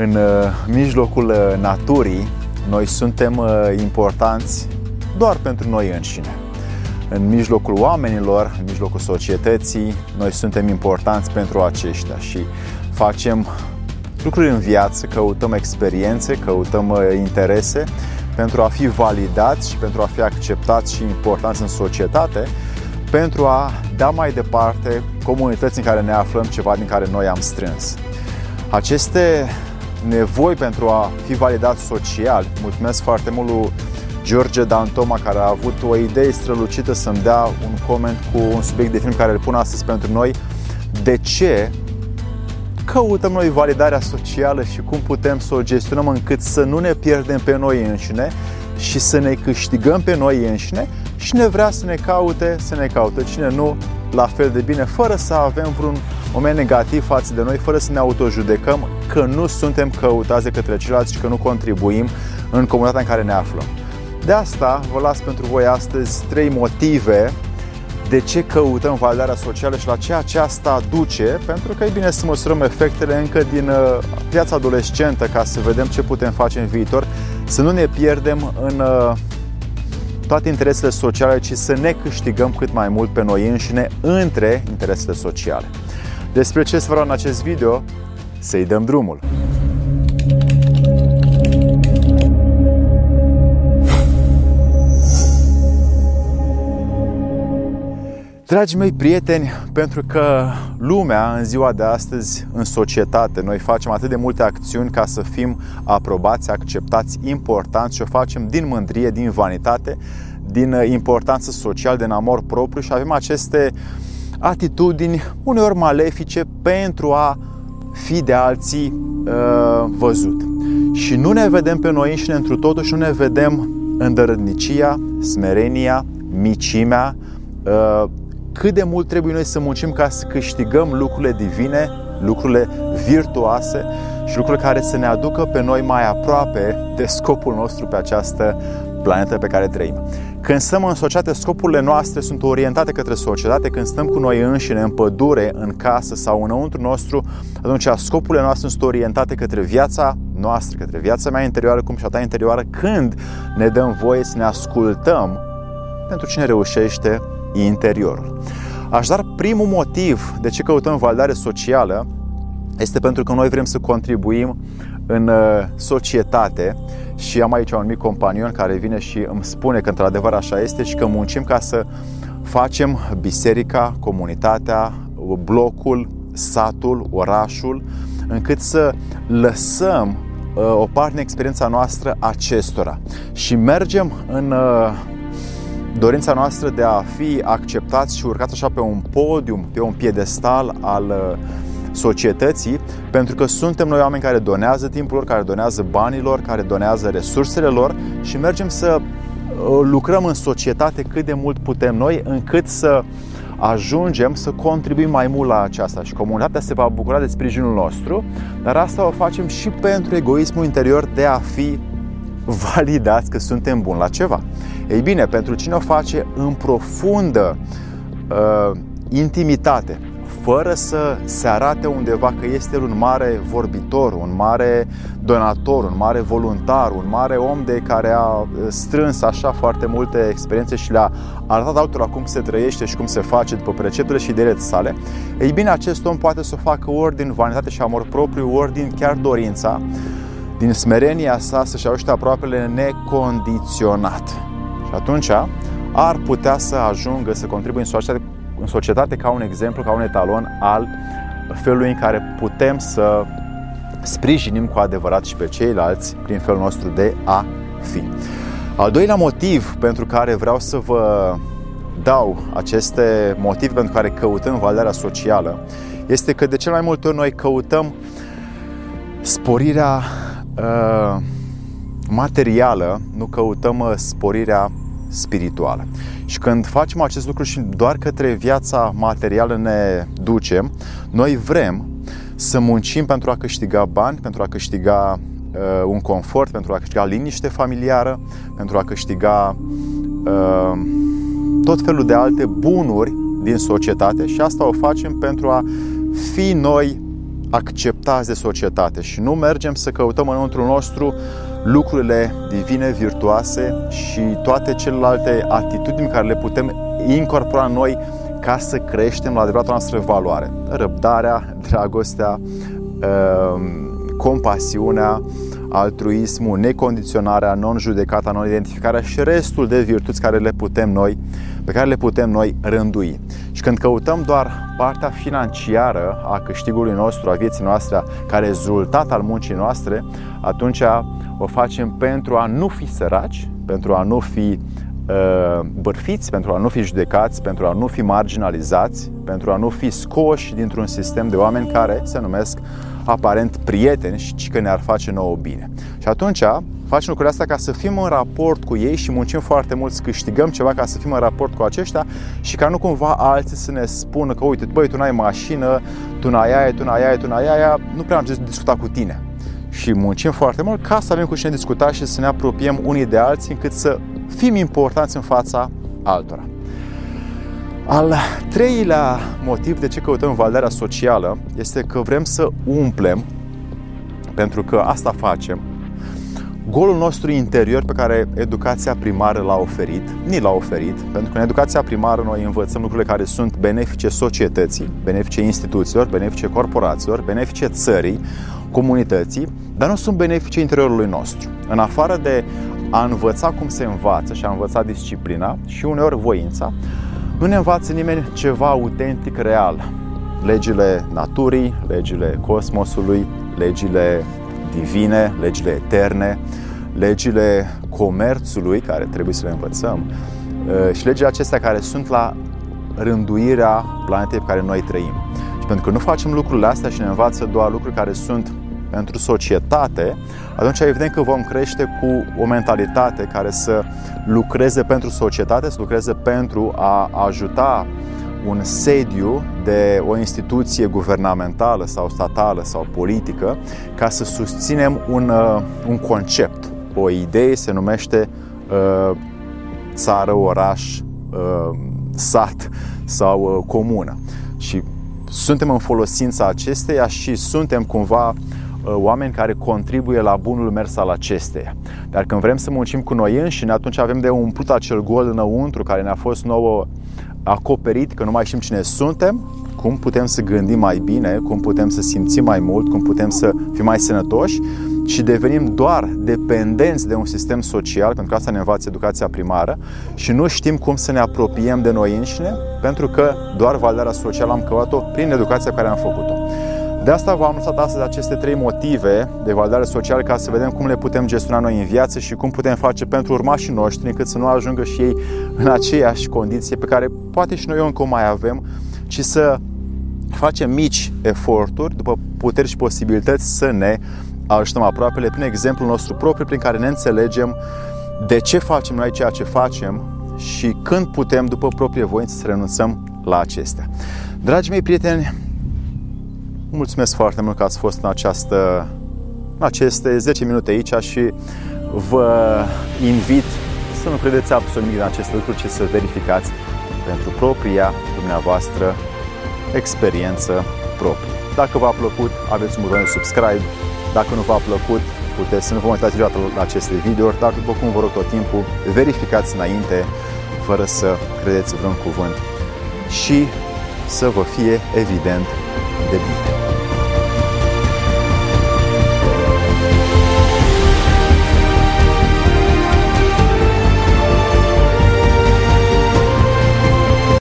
În uh, mijlocul uh, naturii, noi suntem uh, importanți doar pentru noi înșine. În mijlocul oamenilor, în mijlocul societății, noi suntem importanți pentru aceștia și facem lucruri în viață, căutăm experiențe, căutăm interese pentru a fi validați și pentru a fi acceptați și importanți în societate, pentru a da mai departe comunității în care ne aflăm ceva din care noi am strâns. Aceste nevoi pentru a fi validat social. Mulțumesc foarte mult lui George Dantoma care a avut o idee strălucită să-mi dea un coment cu un subiect de film care îl pun astăzi pentru noi. De ce căutăm noi validarea socială și cum putem să o gestionăm încât să nu ne pierdem pe noi înșine și să ne câștigăm pe noi înșine și ne vrea să ne caute, să ne caute. Cine nu, la fel de bine, fără să avem vreun moment negativ față de noi, fără să ne autojudecăm că nu suntem căutați de către ceilalți și că nu contribuim în comunitatea în care ne aflăm. De asta vă las pentru voi astăzi trei motive de ce căutăm validarea socială și la ce aceasta duce, pentru că e bine să măsurăm efectele încă din uh, viața adolescentă ca să vedem ce putem face în viitor, să nu ne pierdem în uh, toate interesele sociale, ci să ne câștigăm cât mai mult pe noi înșine între interesele sociale. Despre ce să vreau în acest video? Să-i dăm drumul! Dragii mei prieteni, pentru că lumea în ziua de astăzi, în societate, noi facem atât de multe acțiuni ca să fim aprobați, acceptați, importanți și o facem din mândrie, din vanitate, din uh, importanță socială, din amor propriu și avem aceste atitudini uneori malefice pentru a fi de alții uh, văzut. Și nu ne vedem pe noi înșine întru totul și nu ne vedem îndărădnicia, smerenia, micimea, uh, cât de mult trebuie noi să muncim ca să câștigăm lucrurile divine, lucrurile virtuoase și lucrurile care să ne aducă pe noi mai aproape de scopul nostru pe această planetă pe care trăim. Când stăm în societate, scopurile noastre sunt orientate către societate. Când stăm cu noi înșine, în pădure, în casă sau înăuntru nostru, atunci scopurile noastre sunt orientate către viața noastră, către viața mea interioară, cum și a ta interioară, când ne dăm voie să ne ascultăm pentru cine reușește interiorul. Așadar, primul motiv de ce căutăm validare socială este pentru că noi vrem să contribuim în uh, societate și am aici un mic companion care vine și îmi spune că într-adevăr așa este și că muncim ca să facem biserica, comunitatea, blocul, satul, orașul, încât să lăsăm uh, o parte din experiența noastră acestora și mergem în uh, dorința noastră de a fi acceptați și urcați așa pe un podium, pe un piedestal al uh, societății, pentru că suntem noi oameni care donează timpul lor, care donează banilor, care donează resursele lor și mergem să uh, lucrăm în societate cât de mult putem noi, încât să ajungem să contribuim mai mult la aceasta și comunitatea se va bucura de sprijinul nostru, dar asta o facem și pentru egoismul interior de a fi validați că suntem buni la ceva. Ei bine, pentru cine o face în profundă uh, intimitate, fără să se arate undeva că este un mare vorbitor, un mare donator, un mare voluntar, un mare om de care a strâns așa foarte multe experiențe și le-a arătat altora cum se trăiește și cum se face după preceptele și ideile sale, ei bine, acest om poate să o facă ori din vanitate și amor propriu, ori din chiar dorința, din smerenia sa să-și auște aproapele necondiționat. Și atunci ar putea să ajungă să contribuie în societate în societate ca un exemplu, ca un etalon al felului în care putem să sprijinim cu adevărat și pe ceilalți prin felul nostru de a fi. Al doilea motiv pentru care vreau să vă dau aceste motive pentru care căutăm valoarea socială este că de cel mai multe ori noi căutăm sporirea uh, materială, nu căutăm uh, sporirea spirituală. Și când facem acest lucru și doar către viața materială ne ducem, noi vrem să muncim pentru a câștiga bani, pentru a câștiga uh, un confort, pentru a câștiga liniște familiară, pentru a câștiga uh, tot felul de alte bunuri din societate și asta o facem pentru a fi noi acceptați de societate și nu mergem să căutăm înăuntru nostru lucrurile divine, virtuoase și toate celelalte atitudini care le putem incorpora în noi ca să creștem la adevărata noastră valoare. Răbdarea, dragostea, ehm, compasiunea, altruismul, necondiționarea, non-judecata, non-identificarea și restul de virtuți care le putem noi, pe care le putem noi rândui. Și când căutăm doar partea financiară a câștigului nostru, a vieții noastre, ca rezultat al muncii noastre, atunci o facem pentru a nu fi săraci, pentru a nu fi uh, bărfiți, pentru a nu fi judecați, pentru a nu fi marginalizați, pentru a nu fi scoși dintr-un sistem de oameni care se numesc aparent prieteni și că ne-ar face nouă bine. Și atunci facem lucrurile astea ca să fim în raport cu ei și muncim foarte mult să câștigăm ceva ca să fim în raport cu aceștia și ca nu cumva alții să ne spună că uite, băi, tu n-ai mașină, tu n-ai aia, tu n-ai aia, tu n-ai aia, nu prea am ce discuta cu tine. Și muncim foarte mult ca să avem cu cine discuta și să ne apropiem unii de alții încât să fim importanți în fața altora. Al treilea motiv de ce căutăm validarea socială este că vrem să umplem, pentru că asta facem, golul nostru interior pe care educația primară l-a oferit, ni l-a oferit, pentru că în educația primară noi învățăm lucrurile care sunt benefice societății, benefice instituțiilor, benefice corporațiilor, benefice țării, comunității, dar nu sunt benefice interiorului nostru. În afară de a învăța cum se învață și a învăța disciplina și uneori voința, nu ne învață nimeni ceva autentic, real. Legile naturii, legile cosmosului, legile divine, legile eterne, legile comerțului, care trebuie să le învățăm, uh, și legile acestea care sunt la rânduirea planetei pe care noi trăim. Și pentru că nu facem lucrurile astea și ne învață doar lucruri care sunt pentru societate, atunci evident că vom crește cu o mentalitate care să lucreze pentru societate, să lucreze pentru a ajuta un sediu de o instituție guvernamentală sau statală sau politică ca să susținem un, uh, un concept. O idee se numește uh, țară, oraș, uh, sat sau uh, comună. Și suntem în folosința acesteia și suntem cumva Uh, oameni care contribuie la bunul mers al acesteia. Dar când vrem să muncim cu noi înșine, atunci avem de umplut acel gol înăuntru care ne-a fost nouă acoperit, că nu mai știm cine suntem, cum putem să gândim mai bine, cum putem să simțim mai mult, cum putem să fim mai sănătoși și devenim doar dependenți de un sistem social, pentru că asta ne învață educația primară, și nu știm cum să ne apropiem de noi înșine, pentru că doar validarea socială am căutat-o prin educația pe care am făcut-o. De asta v-am anunțat astăzi aceste trei motive de validare socială ca să vedem cum le putem gestiona noi în viață și cum putem face pentru urmașii noștri încât să nu ajungă și ei în aceeași condiție pe care poate și noi încă o mai avem, ci să facem mici eforturi după puteri și posibilități să ne ajutăm aproapele prin exemplul nostru propriu prin care ne înțelegem de ce facem noi ceea ce facem și când putem, după proprie voință, să renunțăm la acestea. Dragii mei prieteni, Mulțumesc foarte mult că ați fost în, această, în aceste 10 minute aici și vă invit să nu credeți absolut nimic din aceste lucruri, ci să verificați pentru propria dumneavoastră experiență proprie. Dacă v-a plăcut, aveți un buton de subscribe. Dacă nu v-a plăcut, puteți să nu vă uitați niciodată la aceste videouri, dar după cum vă rog tot timpul, verificați înainte, fără să credeți vreun cuvânt și să vă fie evident de vida.